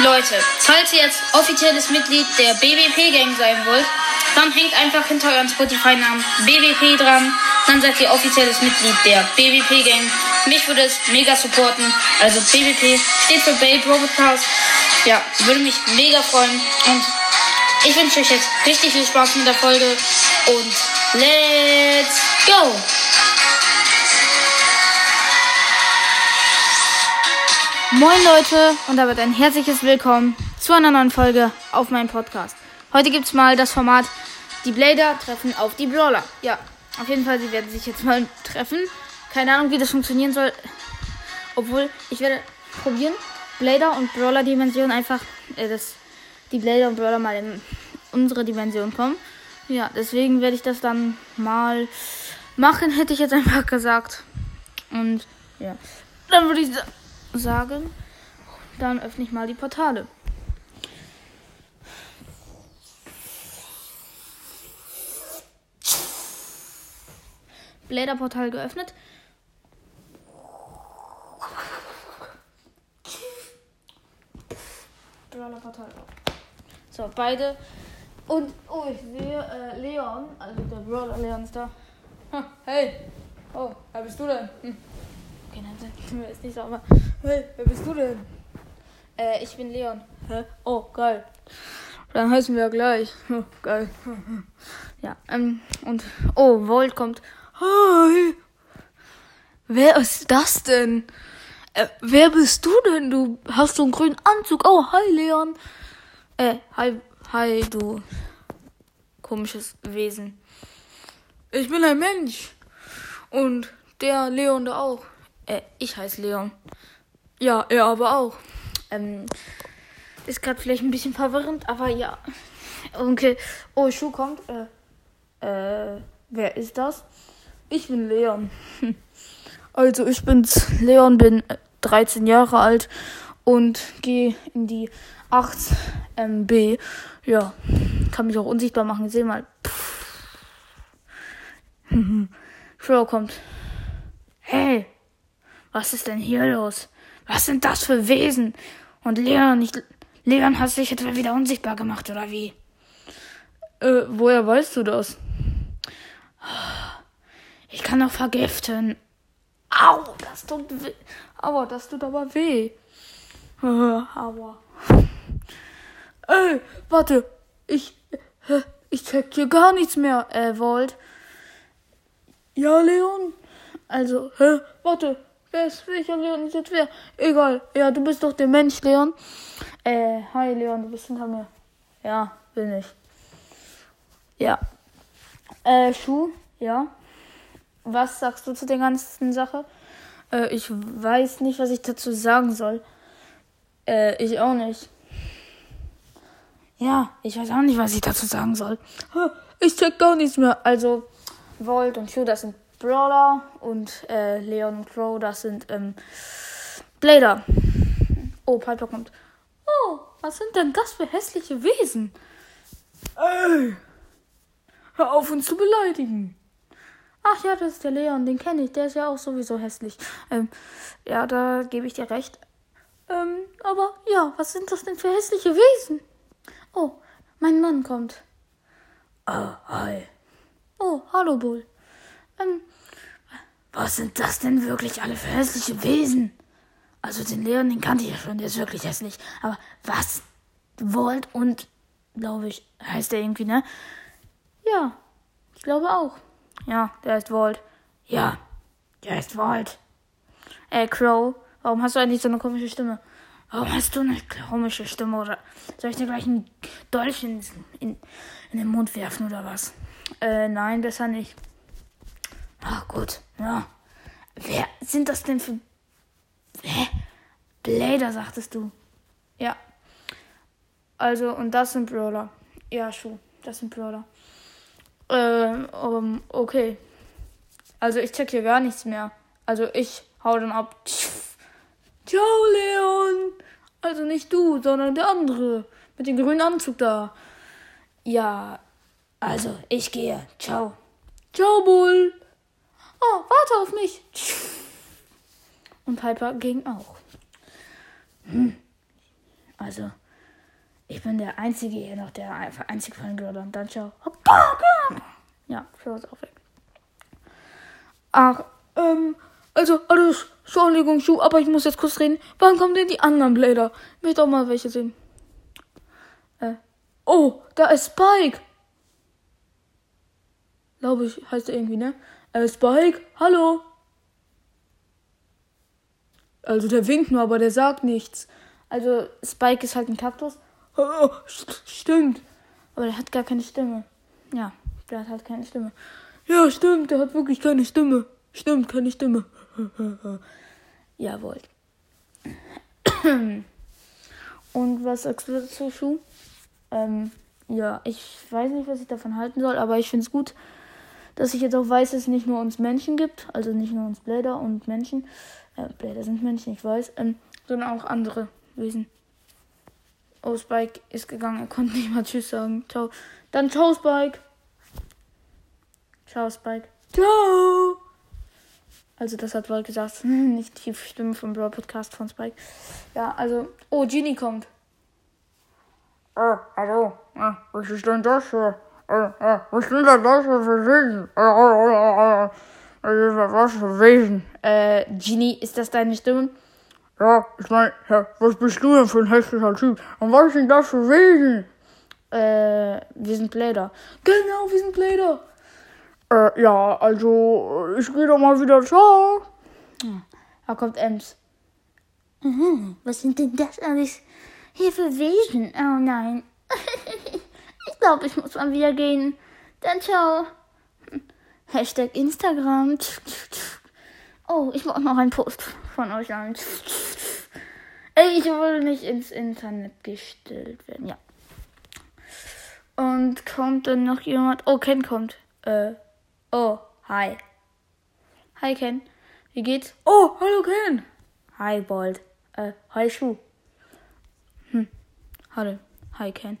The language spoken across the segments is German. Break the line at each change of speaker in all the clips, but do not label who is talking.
Leute, falls ihr jetzt offizielles Mitglied der BBP Gang sein wollt, dann hängt einfach hinter euren Spotify-Namen BBP dran. Dann seid ihr offizielles Mitglied der BBP Gang. Mich würde es mega supporten. Also BBP steht für Babe Broadcast. Ja, würde mich mega freuen. Und ich wünsche euch jetzt richtig viel Spaß mit der Folge. Und let's go! Moin Leute und damit ein herzliches Willkommen zu einer neuen Folge auf meinem Podcast. Heute gibt's mal das Format Die Blader treffen auf die Brawler. Ja, auf jeden Fall, sie werden sich jetzt mal treffen. Keine Ahnung, wie das funktionieren soll. Obwohl, ich werde probieren, Blader und Brawler Dimension einfach, äh, dass die Blader und Brawler mal in unsere Dimension kommen. Ja, deswegen werde ich das dann mal machen, hätte ich jetzt einfach gesagt. Und ja, dann würde ich sagen, dann öffne ich mal die Portale. Blader-Portal geöffnet. Brawler-Portal So, beide. Und, oh, ich sehe äh, Leon, also der Brawler Leon ist da. Hey! Oh, wer bist du denn? Hm. Ist nicht sauber. Hey, wer bist du denn? Äh, ich bin Leon. Hä? Oh, geil. Dann heißen wir gleich. Oh, geil. Ja, ähm, und, oh, Volt kommt. Hi! Wer ist das denn? Äh, wer bist du denn? Du hast so einen grünen Anzug. Oh, hi, Leon. Äh, hi, hi, du komisches Wesen. Ich bin ein Mensch. Und der Leon da auch. Äh, ich heiße Leon. Ja, er aber auch. Ähm, ist gerade vielleicht ein bisschen verwirrend, aber ja. Okay. Oh, Schuh kommt. Äh, äh, wer ist das? Ich bin Leon. Also, ich bin's. Leon, bin 13 Jahre alt und gehe in die 8 MB. Ja, kann mich auch unsichtbar machen. Seh mal. Crow kommt. Hey, was ist denn hier los? Was sind das für Wesen? Und Leon, ich, Leon hat sich etwa wieder unsichtbar gemacht, oder wie? Äh, woher weißt du das? Ich kann doch vergiften. Au, das tut weh. Aua, das tut aber weh. Äh, aua. Ey, warte. Ich, äh, ich check hier gar nichts mehr, äh, Volt. Ja, Leon? Also, hä? Warte. Wer ist welcher Leon ist jetzt wer? Egal. Ja, du bist doch der Mensch, Leon. Äh, hi Leon, du bist hinter mir. Ja, bin ich. Ja. Äh, Schuh, ja. Was sagst du zu der ganzen Sache? Äh, ich weiß nicht, was ich dazu sagen soll. Äh, ich auch nicht. Ja, ich weiß auch nicht, was ich dazu sagen soll. Ich check gar nichts mehr. Also, Volt und Hugh, das sind Brawler und äh, Leon und Crow, das sind ähm, Blader. Oh, Piper kommt. Oh, was sind denn das für hässliche Wesen? Ey, hör auf uns zu beleidigen. Ach ja, das ist der Leon, den kenne ich, der ist ja auch sowieso hässlich. Ähm, ja, da gebe ich dir recht. Ähm, aber ja, was sind das denn für hässliche Wesen? Oh, mein Mann kommt. Oh, hi. Oh, hallo, Bull. Ähm, was sind das denn wirklich alle für hässliche Wesen? Also den Leon, den kannte ich ja schon, der ist wirklich hässlich. Aber was? Volt und, glaube ich, heißt der irgendwie, ne? Ja, ich glaube auch. Ja, der heißt Volt. Ja, der heißt Volt. Äh, Crow, warum hast du eigentlich so eine komische Stimme? Warum hast du eine komische Stimme? Oder soll ich dir gleich ein Dolch in, in, in den Mund werfen oder was? Äh, nein, besser nicht. Ach gut, ja. Wer sind das denn für. Hä? Blader, sagtest du. Ja. Also, und das sind Brawler. Ja, Schuh. Das sind Brawler. Ähm, um, okay. Also, ich check hier gar nichts mehr. Also, ich hau dann ab. Ciao, Leon. Also nicht du, sondern der andere. Mit dem grünen Anzug da. Ja, also, ich gehe. Ciao. Ciao, Bull. Oh, warte auf mich. Und Piper ging auch. Hm. Also, ich bin der Einzige hier noch, der einfach einzig würde. Und dann ciao. Ja, Crow ist auch. Ach, ähm, also, alles, Entschuldigung, Schuh, aber ich muss jetzt kurz reden. Wann kommen denn die anderen Blader? Ich möchte auch mal welche sehen. Äh, oh, da ist Spike. Glaube ich, heißt er irgendwie, ne? Äh, Spike, hallo. Also der winkt nur, aber der sagt nichts. Also Spike ist halt ein Kaktus. Oh, stimmt. Aber der hat gar keine Stimme. Ja, der hat halt keine Stimme. Ja, stimmt, der hat wirklich keine Stimme. Stimmt, keine Stimme. Jawohl. Und was sagst du dazu, Schuh? Ähm, ja, ich weiß nicht, was ich davon halten soll, aber ich finde es gut, dass ich jetzt auch weiß, dass es nicht nur uns Menschen gibt, also nicht nur uns Bläder und Menschen, äh, Bläder sind Menschen, ich weiß, ähm, sondern auch andere Wesen. Oh, Spike ist gegangen, er konnte nicht mal Tschüss sagen. Ciao. Dann ciao, Spike. Ciao, Spike. Ciao. Also das hat Walt gesagt, nicht die Stimme vom Brawl Podcast von Spike. Ja, also, oh, Genie kommt.
Oh, hallo. Ah, was ist denn das hier? Oh, oh, was sind denn das hier für Wesen? Oh, oh, oh, oh. Was für Wesen?
Äh, Genie, ist das deine Stimme?
Ja, ich meine, ja, was bist du denn für ein hässlicher Typ? Und was sind das für Wesen?
Äh, wir sind Blader.
Genau, wir sind Blader. Äh, ja, also, ich gehe doch mal wieder. Ciao.
Da kommt Ems. Mhm, was sind denn das alles hier für Wesen? Oh nein. ich glaube, ich muss mal wieder gehen. Dann ciao. Hashtag Instagram. Oh, ich brauche noch einen Post von euch an. Ich will nicht ins Internet gestellt werden. Ja. Und kommt dann noch jemand? Oh, Ken kommt. Äh. Oh, hi. Hi, Ken. Wie geht's?
Oh, hallo, Ken.
Hi, Bold. Äh, hi, Schuh. Hm. Hallo. Hi, Ken.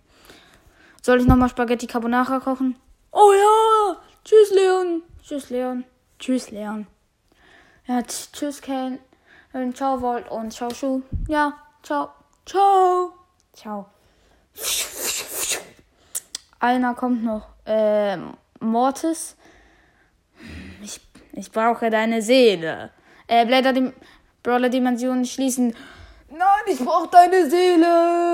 Soll ich nochmal Spaghetti Carbonara kochen?
Oh ja. Tschüss, Leon.
Tschüss, Leon. Tschüss, Leon. Ja, tschüss, Ken. Und ciao, Volt und ciao, Schuh. Ja, ciao.
Ciao.
Ciao. Einer kommt noch. Ähm, Mortis. Ich, ich brauche deine Seele. Äh, Blätter die Brawler Dimensionen schließen.
Nein, ich brauche deine Seele.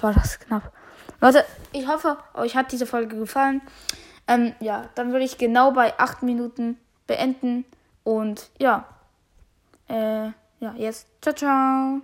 War das knapp. Leute, ich hoffe, euch hat diese Folge gefallen. Ähm, ja, dann würde ich genau bei 8 Minuten beenden. Und ja. Äh, ja, jetzt. Ciao, ciao.